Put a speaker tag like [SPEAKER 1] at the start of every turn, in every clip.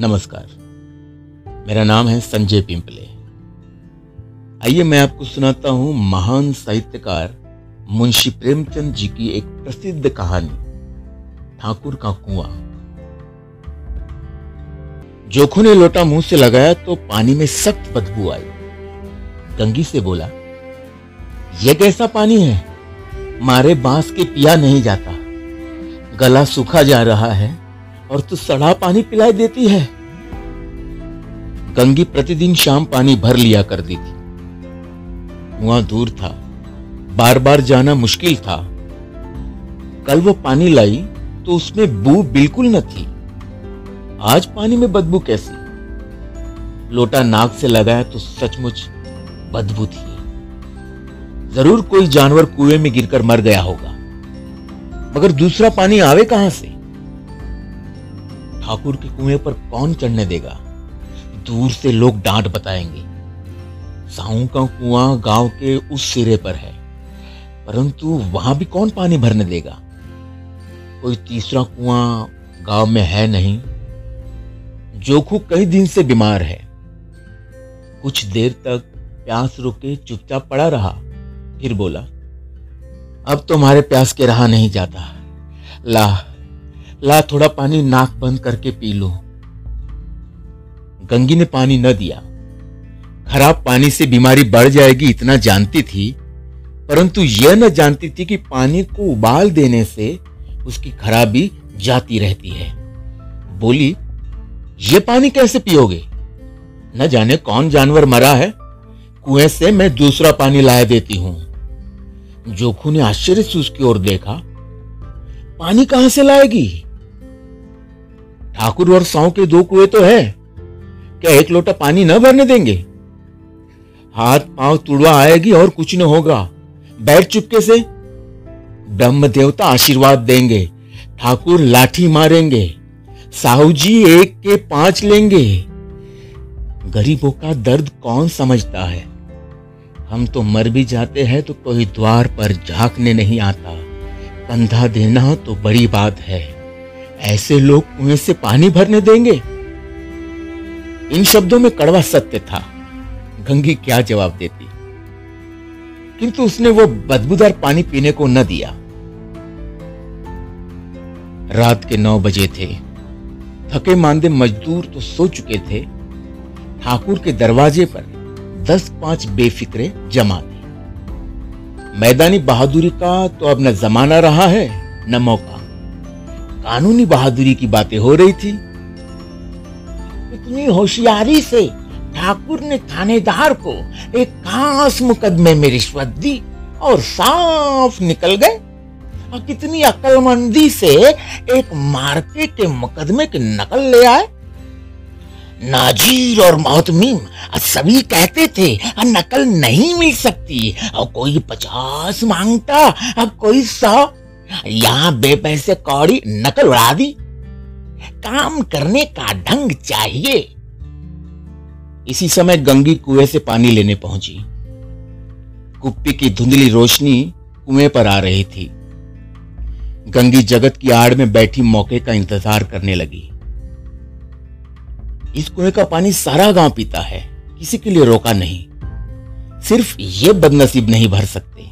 [SPEAKER 1] नमस्कार। मेरा नाम है संजय पिंपले। आइए मैं आपको सुनाता हूँ महान साहित्यकार मुंशी प्रेमचंद जी की एक प्रसिद्ध कहानी, ठाकुर का कुआँ। जोखू ने लोटा मुँह से लगाया तो पानी में सख्त बदबू आई। गंगी से बोला यह कैसा पानी है? मारे बाँस के पिया नहीं जाता। गला सूखा जा रहा है। और तू सड़ा पानी पिलाई देती है। गंगी प्रतिदिन शाम पानी भर लिया कर दी थी। कुआँ दूर था। बार बार जाना मुश्किल था। कल वो पानी लाई तो उसमें बू बिल्कुल न थी। आज पानी में बदबू कैसी? लोटा नाक से लगाया तो सचमुच बदबू थी। ज़रूर कोई जानवर कुएँ में गिरकर मर गया होगा। मगर दूसरा पानी आवे कहाँ से? ठाकुर के कुएँ पर कौन चढ़ने देगा? दूर से लोग डांट बताएँगे। साहू का कुआँ गाँव के उस सिरे पर है, परंतु वहाँ भी कौन पानी भरने देगा? कोई तीसरा कुआँ गाँव में है नहीं। जोखू कई दिन से बीमार है। कुछ देर तक प्यास रुके चुपचाप पड़ा रहा, फिर बोला, अब तुम्हारे प्यास के रहा नहीं जाता। ला ला थोड़ा पानी नाक बंद करके पी लो। गंगी ने पानी न दिया। खराब पानी से बीमारी बढ़ जाएगी इतना जानती थी, परंतु यह न जानती थी कि पानी को उबाल देने से उसकी खराबी जाती रहती है। बोली, ये पानी कैसे पियोगे? न जाने कौन जानवर मरा है। कुएँ से मैं दूसरा पानी लाया देती हूँ। जोखू ने आश्चर्य से उसकी ओर देखा। पानी कहाँ से लाएगी? ठाकुर और सौ के दो कुएँ तो है। क्या एक लोटा पानी न भरने देंगे? हाथ पाँव तुड़वा आएगी और कुछ न होगा। बैठ चुपके से। ब्रह्म देवता आशीर्वाद देंगे। ठाकुर लाठी मारेंगे। साहू जी एक के पाँच लेंगे। गरीबों का दर्द कौन समझता है? हम तो मर भी जाते हैं तो कोई द्वार पर झांकने नहीं आता। कंधा देना तो बड़ी बात है। ऐसे लोग कुएँ से पानी भरने देंगे? इन शब्दों में कड़वा सत्य था। गंगी क्या जवाब देती? किंतु उसने वो बदबूदार पानी पीने को न दिया। रात के नौ बजे थे। थके मांदे मजदूर तो सो चुके थे। ठाकुर के दरवाजे पर दस पाँच बेफिक्रे जमा थे। मैदानी बहादुरी का तो अब न जमाना रहा है, न मौका। कानूनी बहादुरी की बातें हो रही थी। इतनी होशियारी से ठाकुर ने थानेदार को एक खास मुकदमे में रिश्वत दी और साफ़ निकल गए। और कितनी अकलमंदी से एक मार्के के मुकदमे की नकल ले आए। नाजीर और मोहतमीम सभी कहते थे नकल नहीं मिल सकती। और कोई पचास माँगता, अब कोई सौ यहाँ बेपैसे कौड़ी नकल उड़ा दी। काम करने का ढंग चाहिए। इसी समय गंगी कुएँ से पानी लेने पहुँची। कुप्पी की धुंधली रोशनी कुएँ पर आ रही थी। गंगी जगत की आड़ में बैठी मौके का इंतज़ार करने लगी। इस कुएँ का पानी सारा गाँव पीता है, किसी के लिए रोका नहीं। सिर्फ़ ये बदनसीब नहीं भर सकते।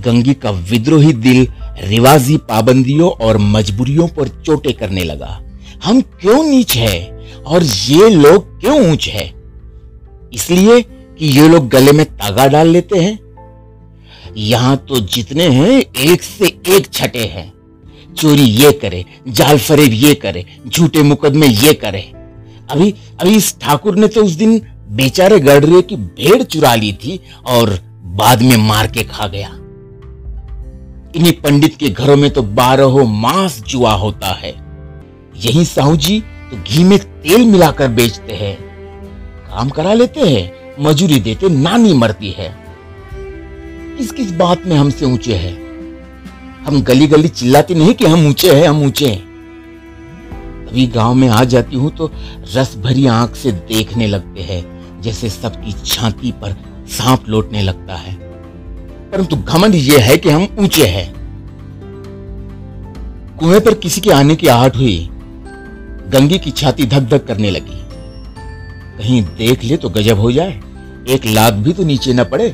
[SPEAKER 1] गंगी का विद्रोही दिल रिवाजी पाबंदियों और मजबूरियों पर चोटे करने लगा। हम क्यों नीच है और ये लोग क्यों ऊंच है? इसलिए कि ये लोग गले में तागा डाल लेते हैं। यहाँ तो जितने हैं, एक से एक छठे हैं। चोरी ये करे, जाल फरेब ये करे, झूठे मुकदमे ये करे। अभी अभी इस ठाकुर ने तो उस दिन बेचारे गडरे की भेड़ चुरा ली थी और बाद में मार के खा गया। इन्हीं पंडित के घरों में तो बारह मास जुआ होता है। यही साहू जी तो घी में तेल मिलाकर बेचते हैं। काम करा लेते हैं, मजूरी देते नानी मरती है। किस किस बात में हमसे ऊँचे है? हम गली गली चिल्लाते नहीं कि हम ऊँचे हैं, हम ऊँचे हैं। कभी गाँव में आ जाती हूँ तो रस भरी आँख से देखने लगते हैं, जैसे सबकी छाती पर सांप लौटने लगता है। परंतु घमंड यह है कि हम ऊँचे हैं। कुएँ पर किसी के आने की आहट हुई। गंगी की छाती धक धक करने लगी। कहीं देख ले तो गजब हो जाए। एक लात भी तो नीचे न पड़े।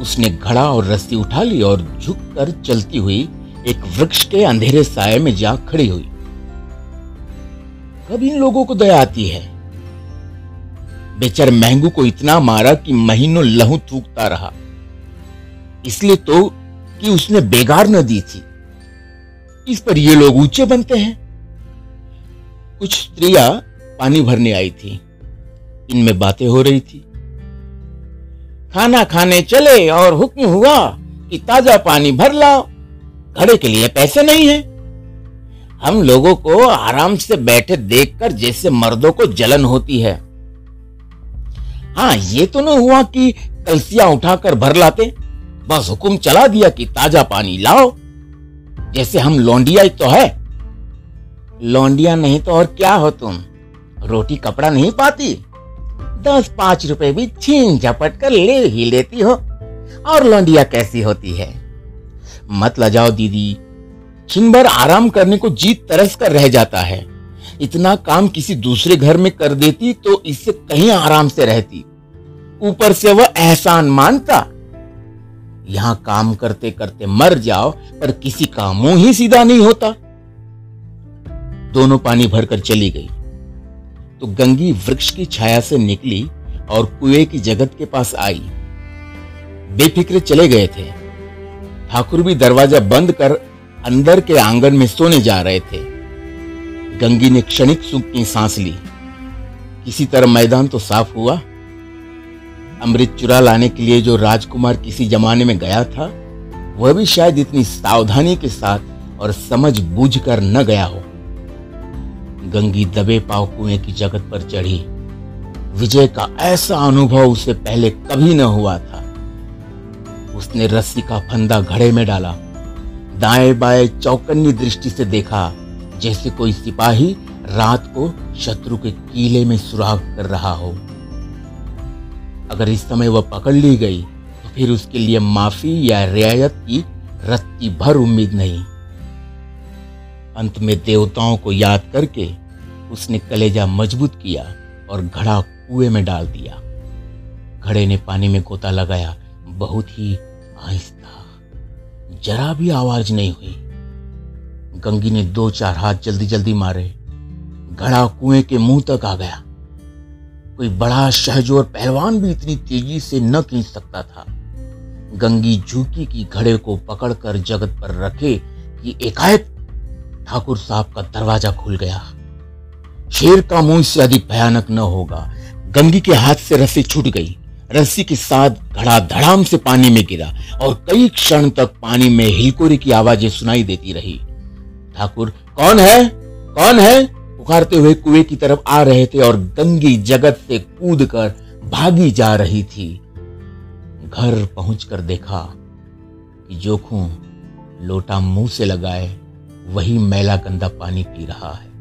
[SPEAKER 1] उसने घड़ा और रस्सी उठा ली और झुककर चलती हुई एक वृक्ष के अंधेरे साय में जा खड़ी हुई। कब इन लोगों को दया आती है? बेचर महंगू को इतना मारा कि महीनों लहू थूकता रहा। इसलिए तो कि उसने बेगार न दी थी। इस पर ये लोग ऊँचे बनते हैं। कुछ स्त्रियाँ पानी भरने आई थी। इनमें बातें हो रही थी। खाना खाने चले और हुक्म हुआ कि ताज़ा पानी भर लाओ। घड़े के लिए पैसे नहीं है। हम लोगों को आराम से बैठे देखकर जैसे मर्दों को जलन होती है। हाँ ये तो न हुआ कि कलसिया उठाकर भर लाते। बस हुक्म चला दिया कि ताज़ा पानी लाओ। जैसे हम लौंडिया तो है। लौंडिया नहीं तो और क्या हो तुम? रोटी कपड़ा नहीं पाती? दस पाँच रुपए भी छीन झपट कर ले ही लेती हो। और लौंडिया कैसी होती है? मत लजाओ दीदी। छिन भर आराम करने को जीत तरस कर रह जाता है। इतना काम किसी दूसरे घर में कर देती तो इससे कहीं आराम से रहती। ऊपर से वह एहसान मानता यहाँ काम करते करते मर जाओ, पर किसी का मुँह ही सीधा नहीं होता। दोनों पानी भरकर चली गई। तो गंगी वृक्ष की छाया से निकली और कुएँ की जगत के पास आई। बेफिक्र चले गए थे। ठाकुर भी दरवाज़ा बंद कर अंदर के आँगन में सोने जा रहे थे। गंगी ने क्षणिक सुख की सांस ली। किसी तरह मैदान तो साफ़ हुआ। अमृत चुरा लाने के लिए जो राजकुमार किसी जमाने में गया था, वह भी शायद इतनी सावधानी के साथ और समझ बूझ कर न गया हो। गंगी दबे पाव कुएँ की जगत पर चढ़ी। विजय का ऐसा अनुभव उसे पहले कभी न हुआ था। उसने रस्सी का फंदा घड़े में डाला। दाएँ बाएँ चौकन्नी दृष्टि से देखा, जैसे कोई सिपाही रात को शत्रु के कीले में सुराग कर रहा हो। अगर इस समय वह पकड़ ली गई तो फिर उसके लिए माफ़ी या रियायत की रत्ती भर उम्मीद नहीं। अंत में देवताओं को याद करके उसने कलेजा मज़बूत किया और घड़ा कुएँ में डाल दिया। घड़े ने पानी में गोता लगाया। बहुत ही आहिस्ता। जरा भी आवाज़ नहीं हुई। गंगी ने दो चार हाथ जल्दी जल्दी मारे। घड़ा कुएँ के मुँह तक आ गया। कोई बड़ा शहजोर पहलवान भी इतनी तेज़ी से न खींच सकता था। गंगी झुकी की घड़े को पकड़कर जगत पर रखे कि एकाएक ठाकुर साहब का दरवाज़ा खुल गया। शेर का मुँह इससे अधिक भयानक न होगा। गंगी के हाथ से रस्सी छूट गई। रस्सी के साथ घड़ा धड़ाम से पानी में गिरा और कई क्षण तक पानी में हिलकोरी की आवाज़ें सुनाई देती रही। ठाकुर, कौन है? कौन है? पुकारते हुए कुएँ की तरफ़ आ रहे थे और गंगी जगत से कूद कर भागी जा रही थी। घर पहुंचकर देखा कि जोखू लोटा मुँह से लगाए, वही मैला गंदा पानी पी रहा है।